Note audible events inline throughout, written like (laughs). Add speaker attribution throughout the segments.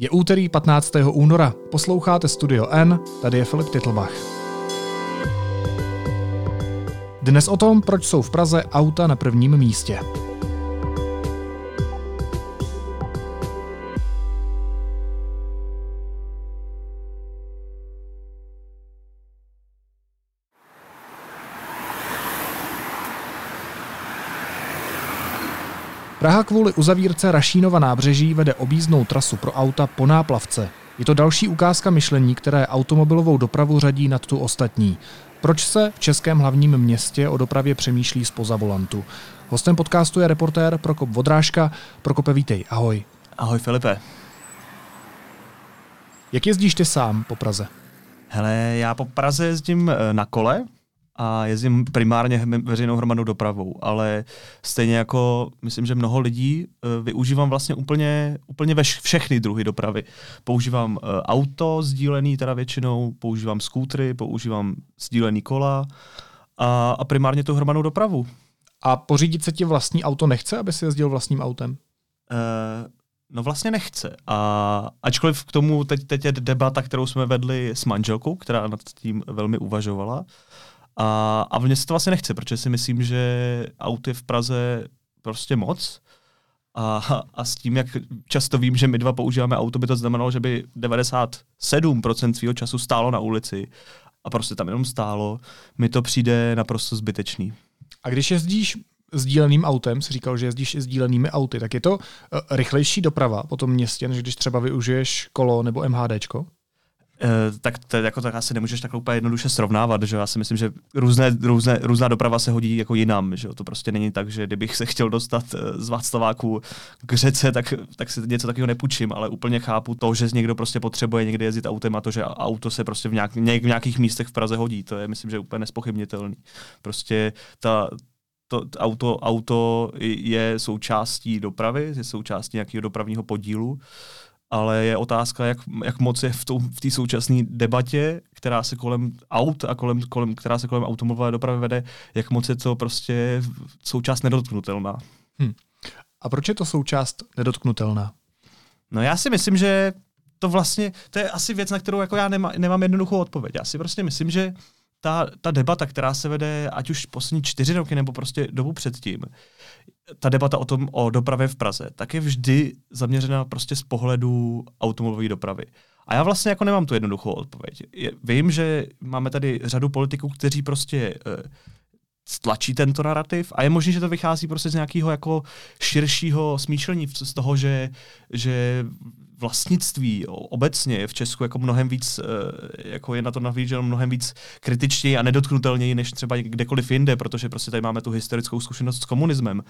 Speaker 1: Je úterý 15. února, posloucháte Studio N, tady je Filip Titlbach. Dnes o tom, proč jsou v Praze auta na prvním místě. Praha kvůli uzavírce Rašínova nábřeží vede objízdnou trasu pro auta po náplavce. Je to další ukázka myšlení, které automobilovou dopravu řadí nad tu ostatní. Proč se v českém hlavním městě o dopravě přemýšlí spoza volantu? Hostem podcastu je reportér Prokop Vodrážka. Prokope, vítej, ahoj.
Speaker 2: Ahoj Filipe.
Speaker 1: Jak jezdíš ty sám po Praze?
Speaker 2: Hele, já po Praze jezdím eh, na kole, a jezdím primárně veřejnou hromadnou dopravou, ale stejně jako myslím, že mnoho lidí uh, využívám vlastně úplně, úplně ve všechny druhy dopravy. Používám uh, auto sdílený teda většinou, používám skútry, používám sdílený kola a, a primárně tu hromadnou dopravu.
Speaker 1: A pořídit se ti vlastní auto nechce, aby si jezdil vlastním autem?
Speaker 2: Uh, No vlastně nechce. A ačkoliv k tomu teď, teď je debata, kterou jsme vedli s manželkou, která nad tím velmi uvažovala, a, a mně se to vlastně nechce, protože si myslím, že aut je v Praze prostě moc. A, a s tím, jak často vím, že my dva používáme auto, by to znamenalo, že by 97% svého času stálo na ulici a prostě tam jenom stálo, mi to přijde naprosto zbytečný.
Speaker 1: A když jezdíš sdíleným autem, si říkal, že jezdíš i sdílenými auty, tak je to uh, rychlejší doprava po tom městě, než když třeba využiješ kolo nebo MHDčko?
Speaker 2: Uh, tak to jako tak asi nemůžeš tak úplně jednoduše srovnávat, že já si myslím, že různé, různé, různá doprava se hodí jako jinam, že to prostě není tak, že kdybych se chtěl dostat eh, z Václaváku k řece, tak, tak si něco takového nepůjčím, ale úplně chápu to, že někdo prostě potřebuje někde jezdit autem a to, že auto se prostě v, nějak, v nějakých místech v Praze hodí, to je myslím, že úplně nespochybnitelný. Prostě ta, to, auto, auto je součástí dopravy, je součástí nějakého dopravního podílu ale je otázka, jak, jak moc je v té v současné debatě, která se kolem aut a kolem, kolem, která se kolem automobilové dopravy vede, jak moc je to prostě součást nedotknutelná. Hmm.
Speaker 1: A proč je to součást nedotknutelná?
Speaker 2: No já si myslím, že to vlastně, to je asi věc, na kterou jako já nemá, nemám jednoduchou odpověď. Já si prostě myslím, že ta, ta debata, která se vede ať už poslední čtyři roky nebo prostě dobu předtím, ta debata o tom, o dopravě v Praze, tak je vždy zaměřena prostě z pohledu automobilové dopravy. A já vlastně jako nemám tu jednoduchou odpověď. Vím, že máme tady řadu politiků, kteří prostě uh, stlačí tento narrativ a je možné, že to vychází prostě z nějakého jako širšího smýšlení z toho, že, že vlastnictví obecně je v Česku jako mnohem víc, eh, jako je na to nahlížel mnohem víc kritičtěji a nedotknutelněji než třeba kdekoliv jinde, protože prostě tady máme tu historickou zkušenost s komunismem.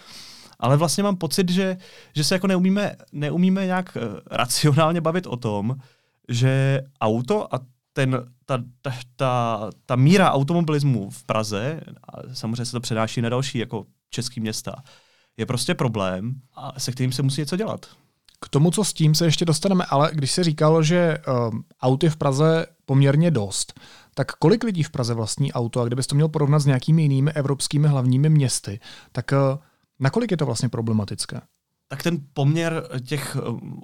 Speaker 2: Ale vlastně mám pocit, že, že se jako neumíme, neumíme nějak eh, racionálně bavit o tom, že auto a ten, ta, ta, ta, ta míra automobilismu v Praze, a samozřejmě se to přenáší na další jako český města, je prostě problém, a se kterým se musí něco dělat.
Speaker 1: K tomu, co s tím, se ještě dostaneme, ale když se říkalo, že um, aut je v Praze poměrně dost, tak kolik lidí v Praze vlastní auto? A kdybys to měl porovnat s nějakými jinými evropskými hlavními městy, tak uh, nakolik je to vlastně problematické?
Speaker 2: Tak ten poměr těch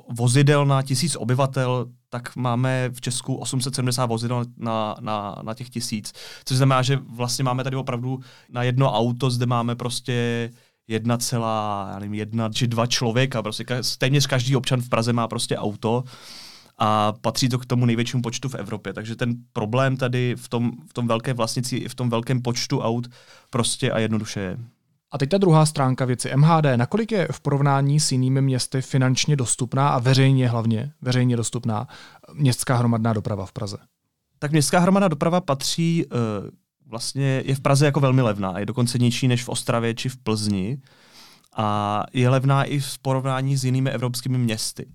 Speaker 2: vozidel na tisíc obyvatel, tak máme v Česku 870 vozidel na, na, na těch tisíc. Což znamená, že vlastně máme tady opravdu na jedno auto, zde máme prostě jedna celá, já nevím, jedna či dva člověka. Prostě téměř každý občan v Praze má prostě auto a patří to k tomu největšímu počtu v Evropě. Takže ten problém tady v tom, v tom velkém vlastnici, i v tom velkém počtu aut prostě a jednoduše je.
Speaker 1: A teď ta druhá stránka věci MHD. Nakolik je v porovnání s jinými městy finančně dostupná a veřejně hlavně, veřejně dostupná městská hromadná doprava v Praze?
Speaker 2: Tak městská hromadná doprava patří uh, vlastně je v Praze jako velmi levná. Je dokonce nižší než v Ostravě či v Plzni. A je levná i v porovnání s jinými evropskými městy.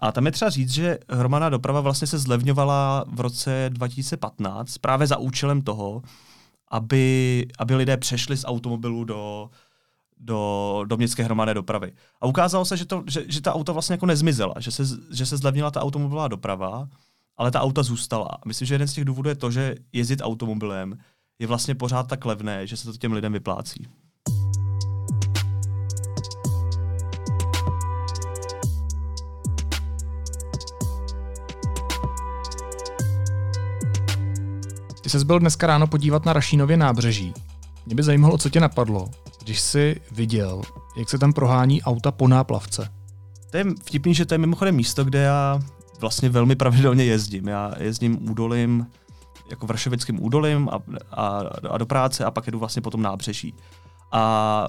Speaker 2: A tam je třeba říct, že hromadná doprava vlastně se zlevňovala v roce 2015 právě za účelem toho, aby, aby lidé přešli z automobilu do, do, do městské hromadné dopravy. A ukázalo se, že, to, že, že ta auta vlastně jako nezmizela, že se, že se zlevnila ta automobilová doprava, ale ta auta zůstala. Myslím, že jeden z těch důvodů je to, že jezdit automobilem je vlastně pořád tak levné, že se to těm lidem vyplácí.
Speaker 1: Ty ses byl dneska ráno podívat na Rašínově nábřeží. Mě by zajímalo, co tě napadlo, když jsi viděl, jak se tam prohání auta po náplavce.
Speaker 2: To je vtipný, že to je mimochodem místo, kde já vlastně velmi pravidelně jezdím. Já jezdím údolím jako Vršovickým údolím a, a, a do práce a pak jedu vlastně po tom nábřeží. A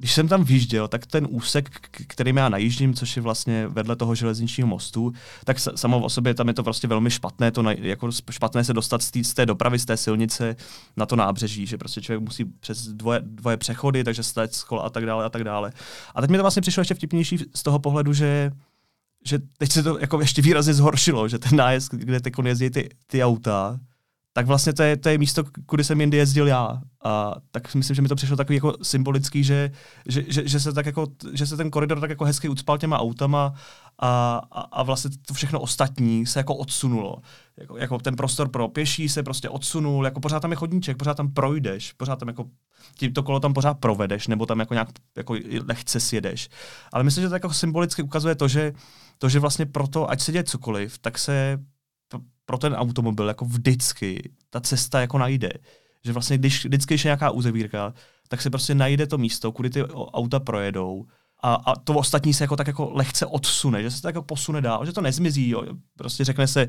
Speaker 2: když jsem tam vyjížděl, tak ten úsek, kterým já najíždím, což je vlastně vedle toho železničního mostu, tak samo o sobě tam je to prostě velmi špatné, to na, jako špatné se dostat z, tý, z té dopravy, z té silnice na to nábřeží, že prostě člověk musí přes dvoje, dvoje přechody, takže stát z a tak dále a tak dále. A teď mi to vlastně přišlo ještě vtipnější z toho pohledu, že že teď se to jako ještě výrazně zhoršilo, že ten nájezd, kde teď jezdí ty, ty auta, tak vlastně to je, to je místo, kudy jsem jindy jezdil já. A tak myslím, že mi to přišlo takový jako symbolický, že, že, že, že, se tak jako, že se ten koridor tak jako hezky ucpal těma autama a, a, a vlastně to všechno ostatní se jako odsunulo. Jako, jako ten prostor pro pěší se prostě odsunul, jako pořád tam je chodníček, pořád tam projdeš, pořád tam jako tím to kolo tam pořád provedeš, nebo tam jako nějak jako lehce sjedeš. Ale myslím, že to jako symbolicky ukazuje to, že, to, že vlastně proto, ať se děje cokoliv, tak se pro ten automobil jako vždycky ta cesta jako najde. Že vlastně, když vždycky je nějaká uzavírka, tak se prostě najde to místo, kudy ty auta projedou a, a to ostatní se jako tak jako lehce odsune, že se to jako posune dál, že to nezmizí, jo. prostě řekne se,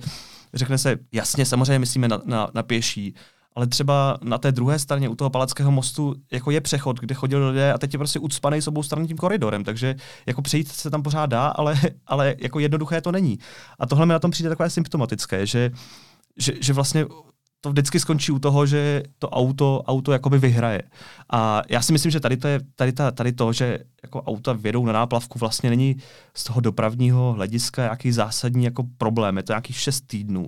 Speaker 2: řekne se, jasně, samozřejmě myslíme na, na, na pěší, ale třeba na té druhé straně u toho Palackého mostu jako je přechod, kde chodili lidé a teď je prostě ucpaný s obou strany tím koridorem, takže jako přejít se tam pořád dá, ale, (laughs) ale jako jednoduché to není. A tohle mi na tom přijde takové symptomatické, že, že, že vlastně to vždycky skončí u toho, že to auto, auto jakoby vyhraje. A já si myslím, že tady to, je, tady, ta, tady to, že jako auta vědou na náplavku, vlastně není z toho dopravního hlediska nějaký zásadní jako problém. Je to nějakých šest týdnů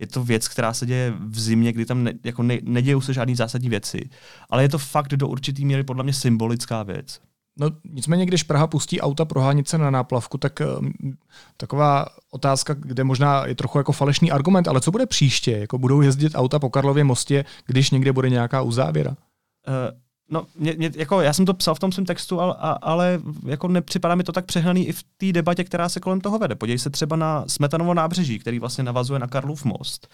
Speaker 2: je to věc, která se děje v zimě, kdy tam ne, jako ne, nedějou se žádné zásadní věci. Ale je to fakt do určitý míry podle mě symbolická věc.
Speaker 1: No nicméně, když Praha pustí auta prohánit se na náplavku, tak um, taková otázka, kde možná je trochu jako falešný argument, ale co bude příště? Jako budou jezdit auta po Karlově mostě, když někde bude nějaká uzávěra? Uh,
Speaker 2: No, mě, mě, jako, já jsem to psal v tom svém textu, ale, ale jako nepřipadá mi to tak přehnaný i v té debatě, která se kolem toho vede. Podívej se třeba na Smetanovo nábřeží, který vlastně navazuje na Karlův most.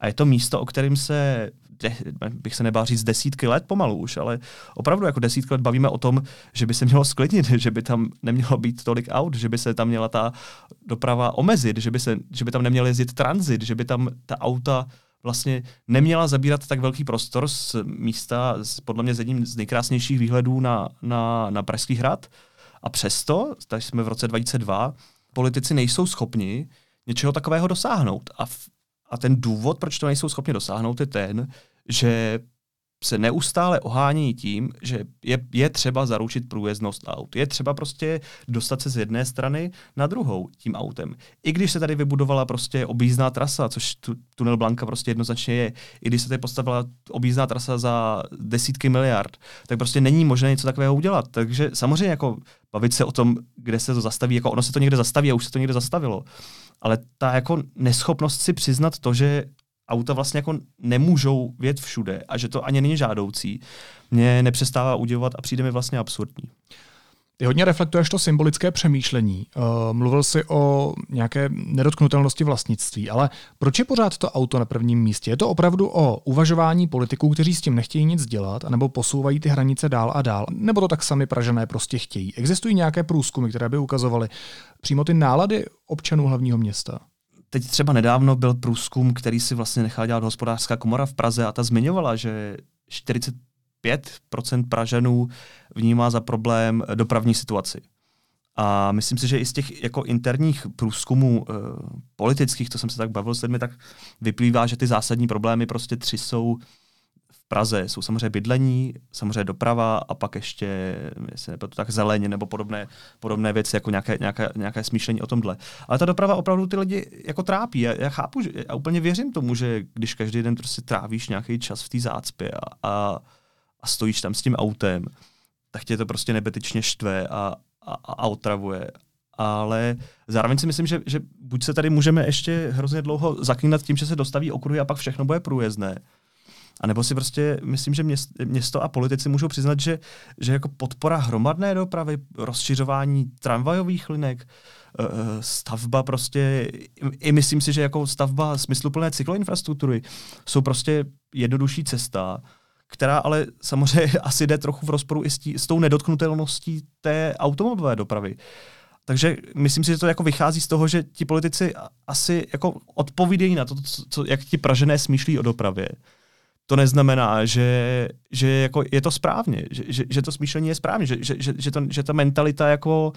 Speaker 2: A je to místo, o kterém se, de, bych se nebál říct desítky let pomalu už, ale opravdu jako desítky let bavíme o tom, že by se mělo sklidnit, (laughs) že by tam nemělo být tolik aut, že by se tam měla ta doprava omezit, že by, se, že by tam neměl jezdit tranzit, že by tam ta auta vlastně neměla zabírat tak velký prostor z místa, z, podle mě z jedním z nejkrásnějších výhledů na, na, na Pražský hrad. A přesto, tady jsme v roce 2002, politici nejsou schopni něčeho takového dosáhnout. A, v, a ten důvod, proč to nejsou schopni dosáhnout, je ten, že se neustále ohání tím, že je, je třeba zaručit průjezdnost aut. Je třeba prostě dostat se z jedné strany na druhou tím autem. I když se tady vybudovala prostě objízdná trasa, což tu, tunel Blanka prostě jednoznačně je, i když se tady postavila objízdná trasa za desítky miliard, tak prostě není možné něco takového udělat. Takže samozřejmě jako bavit se o tom, kde se to zastaví, jako ono se to někde zastaví a už se to někde zastavilo. Ale ta jako neschopnost si přiznat to, že auta vlastně jako nemůžou vět všude a že to ani není žádoucí, mě nepřestává udivovat a přijde mi vlastně absurdní.
Speaker 1: Ty hodně reflektuješ to symbolické přemýšlení. Uh, mluvil jsi o nějaké nedotknutelnosti vlastnictví, ale proč je pořád to auto na prvním místě? Je to opravdu o uvažování politiků, kteří s tím nechtějí nic dělat, nebo posouvají ty hranice dál a dál, nebo to tak sami Pražané prostě chtějí? Existují nějaké průzkumy, které by ukazovaly přímo ty nálady občanů hlavního města?
Speaker 2: Teď třeba nedávno byl průzkum, který si vlastně nechala dělat hospodářská komora v Praze a ta zmiňovala, že 45% Pražanů vnímá za problém dopravní situaci. A myslím si, že i z těch jako interních průzkumů e, politických, to jsem se tak bavil s lidmi, tak vyplývá, že ty zásadní problémy prostě tři jsou Praze jsou samozřejmě bydlení, samozřejmě doprava a pak ještě, jestli to tak zeleně nebo podobné, podobné věci, jako nějaké, nějaké, nějaké smýšlení o tomhle. Ale ta doprava opravdu ty lidi jako trápí. Já, já chápu, že já úplně věřím tomu, že když každý den prostě trávíš nějaký čas v té zácpě a, a, a stojíš tam s tím autem, tak tě to prostě nebetyčně štve a, a, a otravuje ale zároveň si myslím, že, že buď se tady můžeme ještě hrozně dlouho zaklínat tím, že se dostaví okruhy a pak všechno bude průjezdné, A nebo si prostě, myslím, že město a politici můžou přiznat, že, že jako podpora hromadné dopravy, rozšiřování tramvajových linek, eh, stavba prostě, i myslím si, že jako stavba smysluplné cykloinfrastruktury jsou prostě jednodušší cesta, která ale samozřejmě (laughs) asi jde trochu v rozporu i s, tí, s tou nedotknutelností té automobilové dopravy. Takže myslím si, že to jako vychází z toho, že ti politici asi jako odpovídají na to, co, jak ti Pražené smýšlí o dopravě. To neznamená, že, že jako je to správně, že, že, že to smýšlení je správně, že, že, že, to, že ta mentalita jako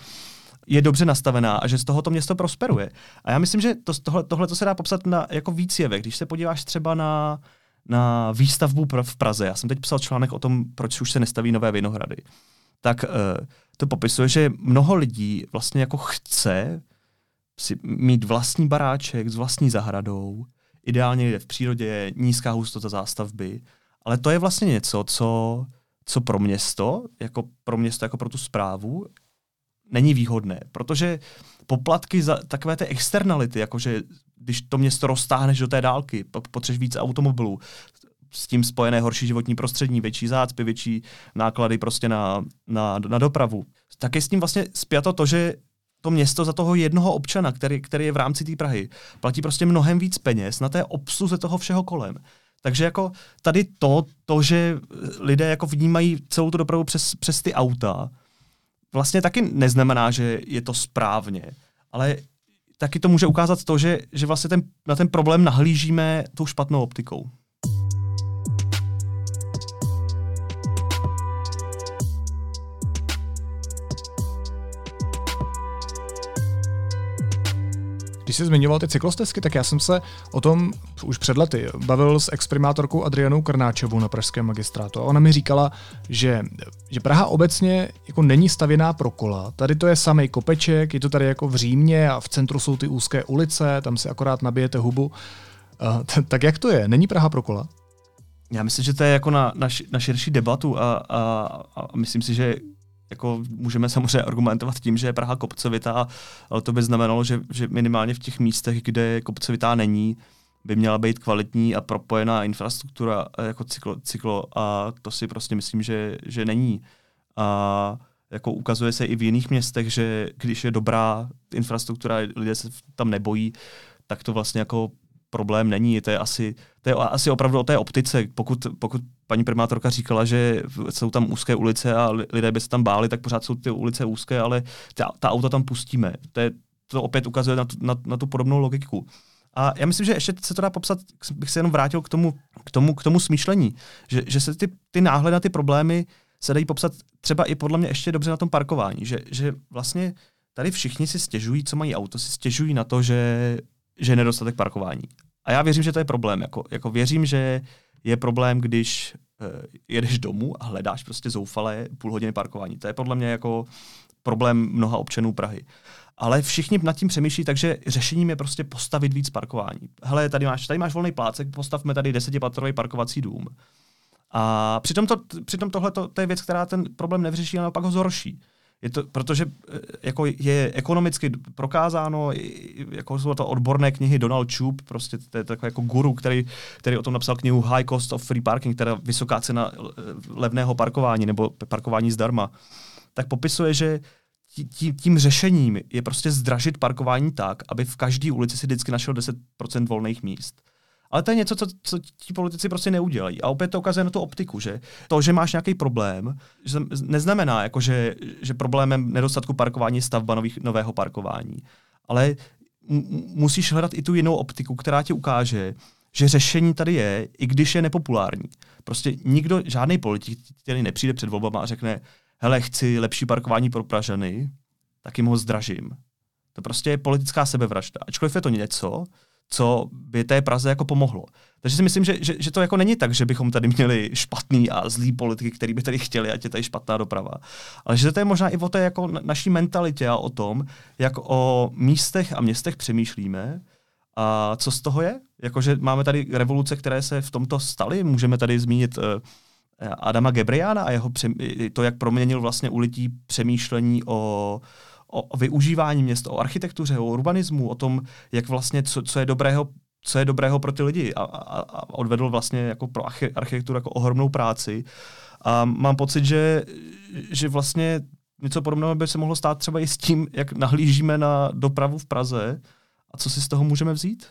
Speaker 2: je dobře nastavená a že z toho to město prosperuje. A já myslím, že to, tohle, tohle to se dá popsat na jako víc jevech. Když se podíváš třeba na, na výstavbu v Praze, já jsem teď psal článek o tom, proč už se nestaví nové vinohrady, tak uh, to popisuje, že mnoho lidí vlastně jako chce si mít vlastní baráček s vlastní zahradou, ideálně je v přírodě, nízká hustota zástavby, ale to je vlastně něco, co, co pro město, jako pro město, jako pro tu zprávu, není výhodné, protože poplatky za takové ty externality, jakože když to město roztáhneš do té dálky, potřebuješ víc automobilů, s tím spojené horší životní prostředí, větší zácpy, větší náklady prostě na, na, na dopravu. Tak je s tím vlastně spjato to, že to město za toho jednoho občana, který, který je v rámci té Prahy, platí prostě mnohem víc peněz na té obsluze toho všeho kolem. Takže jako tady to, to, že lidé jako vnímají celou tu dopravu přes, přes ty auta, vlastně taky neznamená, že je to správně, ale taky to může ukázat to, že, že vlastně ten, na ten problém nahlížíme tou špatnou optikou.
Speaker 1: Když jsi zmiňoval ty cyklostezky, tak já jsem se o tom už před lety bavil s exprimátorkou Adrianou Krnáčovou na pražském magistrátu. A ona mi říkala, že, že Praha obecně jako není stavěná pro kola. Tady to je samý kopeček, je to tady jako v Římě a v centru jsou ty úzké ulice, tam si akorát nabijete hubu. Tak jak to je? Není Praha pro kola?
Speaker 2: Já myslím, že to je jako na, na, na širší debatu a, a, a myslím si, že jako můžeme samozřejmě argumentovat tím, že je Praha kopcovitá, ale to by znamenalo, že, že minimálně v těch místech, kde kopcovitá není, by měla být kvalitní a propojená infrastruktura eh, jako cyklo, cyklo a to si prostě myslím, že, že není. A jako ukazuje se i v jiných městech, že když je dobrá infrastruktura, lidé se tam nebojí, tak to vlastně jako problém není. To je asi, to je asi opravdu o té optice. Pokud, pokud paní primátorka říkala, že jsou tam úzké ulice a lidé by se tam báli, tak pořád jsou ty ulice úzké, ale ta, ta auta tam pustíme. To, je, to opět ukazuje na na, na tu podobnou logiku. A já myslím, že ještě se to dá popsat, bych se jenom vrátil k tomu, k tomu, k tomu smýšlení, že, že se ty, ty náhle na ty problémy se dají popsat třeba i podle mě ještě dobře na tom parkování, že, že vlastně tady všichni si stěžují, co mají auto, si stěžují na to, že že je nedostatek parkování. A já věřím, že to je problém. Jako, jako věřím, že je problém, když uh, jedeš domů a hledáš prostě zoufalé půl hodiny parkování. To je podle mě jako problém mnoha občanů Prahy. Ale všichni nad tím přemýšlí, takže řešením je prostě postavit víc parkování. Hele, tady máš, tady máš volný plácek, postavme tady desetipatrový parkovací dům. A přitom, to, přitom tohle to, to je věc, která ten problém nevyřeší, ale naopak ho zhorší. Je to, protože eh, jako je ekonomicky prokázáno, jako jsou to odborné knihy Donald Chub, prostě to je takový jako guru, který, který o tom napsal knihu High Cost of Free Parking, teda vysoká cena eh, levného parkování nebo parkování zdarma, tak popisuje, že tím, tím řešením je prostě zdražit parkování tak, aby v každé ulici si vždycky našel 10% volných míst. Ale to je něco, co, co ti politici prostě neudělají. A opět to ukazuje na tu optiku, že to, že máš nějaký problém, že neznamená, jako že, že problémem nedostatku parkování je stavba nových, nového parkování. Ale musíš hledat i tu jinou optiku, která ti ukáže, že řešení tady je, i když je nepopulární. Prostě nikdo, žádný politik, který nepřijde před volbama a řekne, hele, chci lepší parkování pro Pražany, tak jim ho zdražím. To prostě je politická sebevražda. Ačkoliv je to něco, co by té Praze jako pomohlo. Takže si myslím, že, že, že to jako není tak, že bychom tady měli špatný a zlý politiky, který by tady chtěli, ať je tady špatná doprava. Ale že to je možná i o té jako naší mentalitě a o tom, jak o místech a městech přemýšlíme a co z toho je. Jakože máme tady revoluce, které se v tomto staly. Můžeme tady zmínit uh, Adama Gebriana a jeho to, jak proměnil vlastně ulití přemýšlení o o využívání měst, o architektuře, o urbanismu, o tom, jak vlastně, co, co je dobrého co je dobrého pro ty lidi a, a, a odvedl vlastně jako pro architekturu jako ohromnou práci. A mám pocit, že, že vlastně něco podobného by se mohlo stát třeba i s tím, jak nahlížíme na dopravu v Praze a co si z toho můžeme vzít?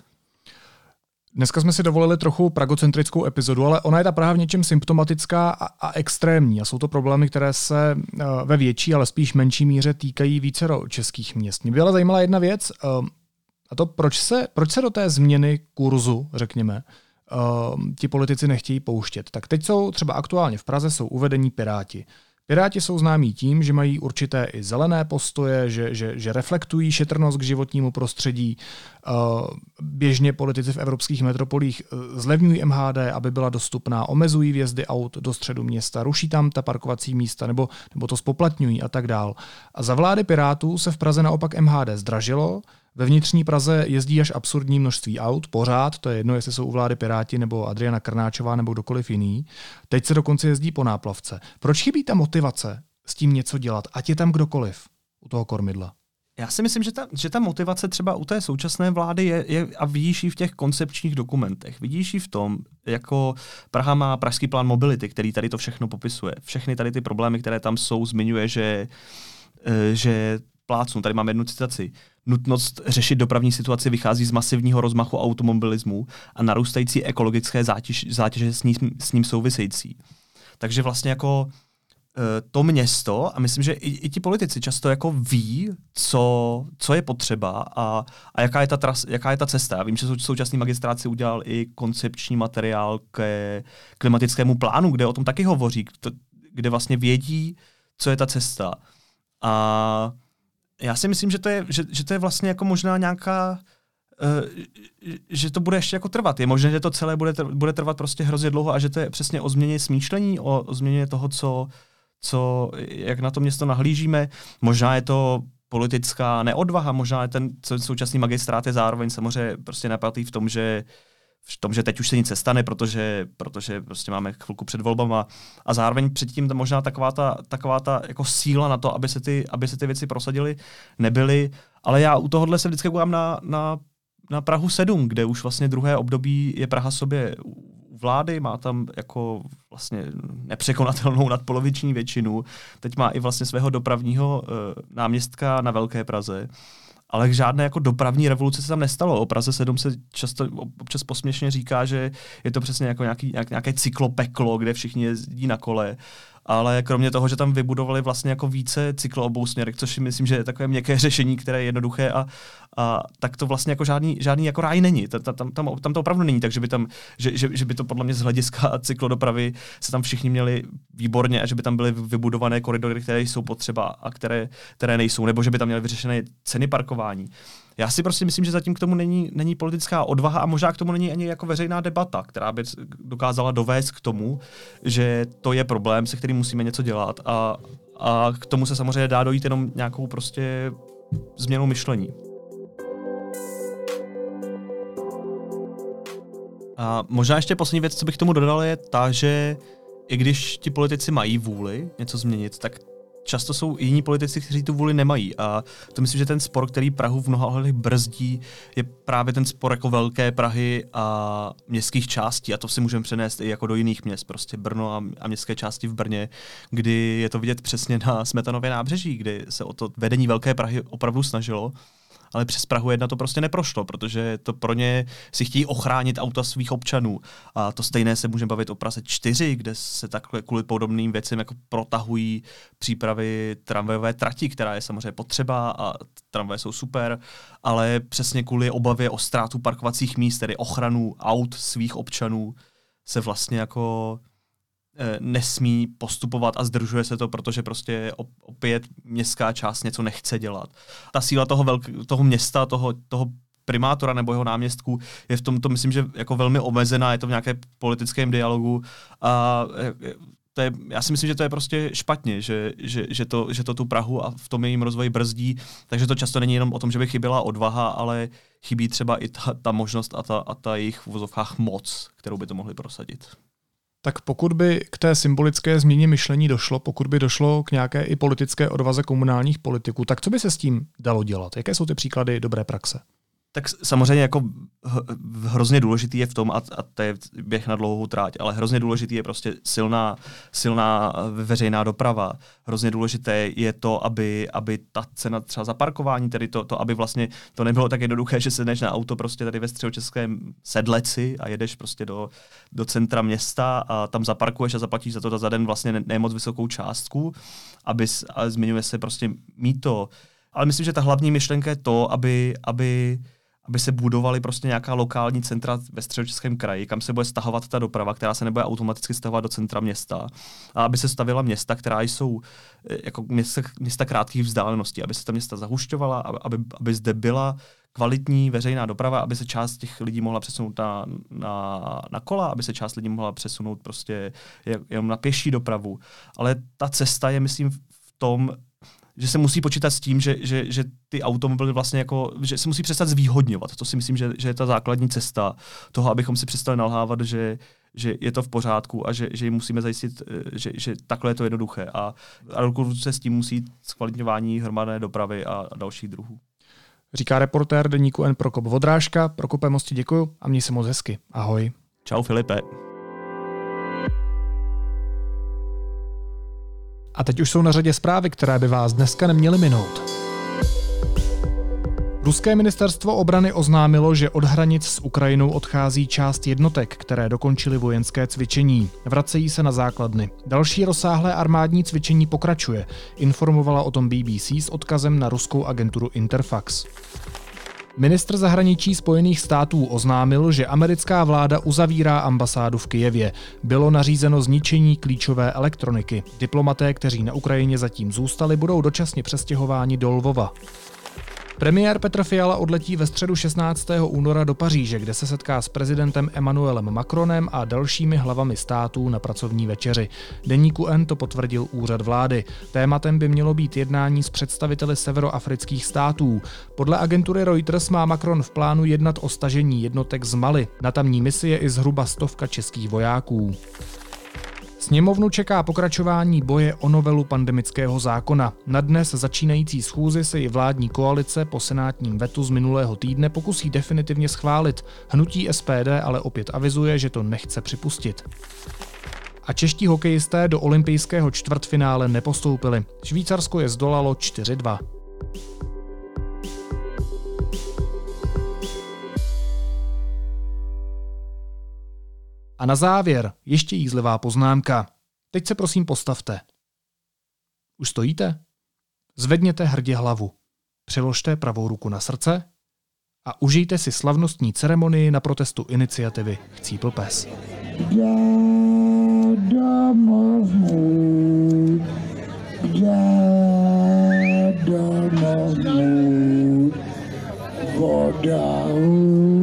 Speaker 1: Dneska jsme si dovolili trochu pragocentrickou epizodu, ale ona je ta Praha v něčem symptomatická a, a extrémní. A jsou to problémy, které se uh, ve větší, ale spíš menší míře týkají více českých měst. Mě byla zajímala jedna věc, uh, a to proč se, proč se do té změny kurzu, řekněme, uh, ti politici nechtějí pouštět. Tak teď jsou třeba aktuálně v Praze jsou uvedení Piráti. Piráti jsou známí tím, že mají určité i zelené postoje, že, že, že reflektují šetrnost k životnímu prostředí. Eh, běžně politici v evropských metropolích eh, zlevňují MHD, aby byla dostupná, omezují vjezdy aut do středu města, ruší tam ta parkovací místa nebo, nebo to spoplatňují a tak dál. A za vlády Pirátů se v Praze naopak MHD zdražilo, ve vnitřní Praze jezdí až absurdní množství aut, pořád, to je jedno, jestli jsou u vlády Piráti nebo Adriana Krnáčová nebo kdokoliv jiný. Teď se dokonce jezdí po náplavce. Proč chybí ta motivace s tím něco dělat, ať je tam kdokoliv u toho kormidla?
Speaker 2: Já si myslím, že ta, že ta motivace třeba u té současné vlády je, je a vidíš ji v těch koncepčních dokumentech. Vidíš ji v tom, jako Praha má pražský plán mobility, který tady to všechno popisuje. Všechny tady ty problémy, které tam jsou, zmiňuje, že, eh, že plácnu, tady mám jednu citaci. Nutnost řešit dopravní situaci vychází z masivního rozmachu automobilismu a narůstající ekologické zátěž, zátěže s ním, s ním související. Takže vlastně jako e, to město, a myslím, že i, i ti politici často jako ví, co, co je potřeba a, a jaká, je ta tras, jaká je ta cesta. Já vím, že současný magistrát si udělal i koncepční materiál k klimatickému plánu, kde o tom taky hovoří, kde vlastně vědí, co je ta cesta. A já si myslím, že to je, že, že to je vlastně jako možná nějaká Uh, že to bude ještě jako trvat. Je možné, že to celé bude, bude trvat prostě hrozně dlouho a že to je přesně o změně smýšlení, o, o změně toho, co, co, jak na to město nahlížíme. Možná je to politická neodvaha, možná je ten současný magistrát je zároveň samozřejmě prostě napatý v tom, že uh, v tom, že teď už se nic nestane, protože, protože prostě máme chvilku před volbama a zároveň předtím to možná taková ta, taková ta jako síla na to, aby se ty, aby se ty věci prosadily, nebyly. Ale já u tohohle se vždycky koukám na, na, na Prahu 7, kde už vlastně druhé období je Praha sobě vlády, má tam jako vlastně nepřekonatelnou nadpoloviční většinu. Teď má i vlastně svého dopravního uh, náměstka na Velké Praze ale žádné jako dopravní revoluce se tam nestalo. O Praze 7 se často občas posměšně říká, že je to přesně jako nějaký, nějaké cyklopeklo, kde všichni jezdí na kole ale kromě toho, že tam vybudovali vlastně jako více cykloobou-směrek, což si myslím, že je takové měkké řešení, které je jednoduché a, a tak to vlastně jako žádný, žádný jako ráj není. Tam, tam, tam, tam to opravdu není, takže by tam, že, že, že by to podle mě z hlediska (laughs) cyklodopravy se tam všichni měli výborně a že by tam byly vybudované koridory, které jsou potřeba a které, které nejsou, nebo že by tam měly vyřešené ceny parkování. Já si prostě myslím, že zatím k tomu není, není politická odvaha a možná k tomu není ani jako veřejná debata, která by dokázala dovést k tomu, že to je problém, se kterým musíme něco dělat a, a k tomu se samozřejmě dá dojít jenom nějakou prostě změnou myšlení. A možná ještě poslední věc, co bych k tomu dodal, je ta, že i když ti politici mají vůli něco změnit, tak často jsou jiní politici, kteří tu vůli nemají. A to myslím, že ten spor, který Prahu v mnoha ohledech brzdí, je právě ten spor jako velké Prahy a městských částí. A to si můžeme přenést i jako do jiných měst, prostě Brno a, a městské části v Brně, kdy je to vidět přesně na Smetanově nábřeží, kdy se o to vedení velké Prahy opravdu snažilo ale přes Prahu 1 to prostě neprošlo, protože to pro ně si chtějí ochránit auta svých občanů. A to stejné se můžeme bavit o Praze 4, kde se takhle kvůli podobným věcem jako protahují přípravy tramvajové trati, která je samozřejmě potřeba a tramvaje jsou super, ale přesně kvůli obavě o ztrátu parkovacích míst, tedy ochranu aut svých občanů, se vlastně jako nesmí postupovat a zdržuje se to, protože prostě opět městská část něco nechce dělat. Ta síla toho, velk- toho města, toho, toho primátora nebo jeho náměstků je v tomto, myslím, že jako velmi omezená, je to v nějaké politickém dialogu a eh, to je, já si myslím, že to je prostě špatně, že, že, že, to, že to tu Prahu a v tom jejím rozvoji brzdí, takže to často není jenom o tom, že by chyběla odvaha, ale chybí třeba i ta, ta možnost a ta, a ta jejich v vozovkách moc, kterou by to mohli prosadit.
Speaker 1: Tak pokud by k té symbolické změně myšlení došlo, pokud by došlo k nějaké i politické odvaze komunálních politiků, tak co by se s tím dalo dělat? Jaké jsou ty příklady dobré praxe?
Speaker 2: Tak samozřejmě jako hrozně důležitý je v tom, a, a to je běh na dlouhou tráť, ale hrozně důležitý je prostě silná, silná veřejná doprava. Hrozně důležité je to, aby, aby ta cena třeba za parkování, tedy to, to, aby vlastně to nebylo tak jednoduché, že sedneš na auto prostě tady ve středočeském sedleci a jedeš prostě do, do centra města a tam zaparkuješ a zaplatíš za to za den vlastně ne, vysokou částku, aby, zmiňuje se prostě mít to. Ale myslím, že ta hlavní myšlenka je to, aby, aby aby se budovaly prostě nějaká lokální centra ve středočeském kraji, kam se bude stahovat ta doprava, která se nebude automaticky stahovat do centra města. A aby se stavila města, která jsou eh, jako města, města krátkých vzdáleností, aby se ta města zahušťovala, aby, aby zde byla kvalitní veřejná doprava, aby se část těch lidí mohla přesunout na, na, na kola, aby se část lidí mohla přesunout prostě jenom na pěší dopravu. Ale ta cesta je, myslím, v tom, že se musí počítat s tím, že, že, že ty automobily vlastně jako, že se musí přestat zvýhodňovat. To si myslím, že, že je ta základní cesta toho, abychom si přestali nalhávat, že, že je to v pořádku a že, že jim musíme zajistit, eh, že, že takhle je to jednoduché. A, a se s tím musí zkvalitňování hromadné dopravy a, a dalších druhů.
Speaker 1: Říká reportér deníku N Prokop Vodrážka. Prokope mosti děkuju a měj se moc hezky. Ahoj.
Speaker 2: Čau Filipe.
Speaker 1: A teď už jsou na řadě zprávy, které by vás dneska neměly minout. Ruské ministerstvo obrany oznámilo, že od hranic s Ukrajinou odchází část jednotek, které dokončily vojenské cvičení. Vracejí se na základny. Další rozsáhlé armádní cvičení pokračuje, informovala o tom BBC s odkazem na ruskou agenturu Interfax. Ministr zahraničí Spojených států oznámil, že americká vláda uzavírá ambasádu v Kijevě. Bylo nařízeno zničení klíčové elektroniky. Diplomaté, kteří na Ukrajině zatím zůstali, budou dočasně přestěhováni do Lvova. Premiér Petr Fiala odletí ve středu 16. února do Paříže, kde se setká s prezidentem Emmanuelem Macronem a dalšími hlavami států na pracovní večeři. Deníku N to potvrdil úřad vlády. Tématem by mělo být jednání s představiteli severoafrických států. Podle agentury Reuters má Macron v plánu jednat o stažení jednotek z Mali. Na tamní misi je i zhruba stovka českých vojáků. Sněmovnu čeká pokračování boje o novelu pandemického zákona. Na dnes začínající schůzi se i vládní koalice po senátním vetu z minulého týdne pokusí definitivně schválit. Hnutí SPD ale opět avizuje, že to nechce připustit. A čeští hokejisté do olympijského čtvrtfinále nepostoupili. Švýcarsko je zdolalo 4-2. A na závěr ještě jízlivá poznámka. Teď se prosím postavte. Už stojíte? Zvedněte hrdě hlavu. Přiložte pravou ruku na srdce a užijte si slavnostní ceremonii na protestu iniciativy Chcípl pes. Voda učí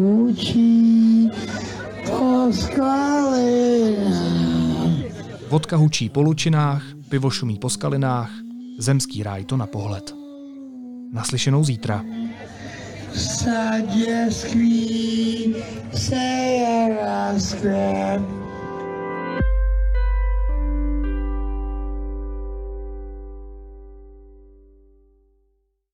Speaker 1: Vodka hučí po lučinách, pivo šumí po skalinách, zemský ráj to na pohled. Naslyšenou zítra. sadě skví se je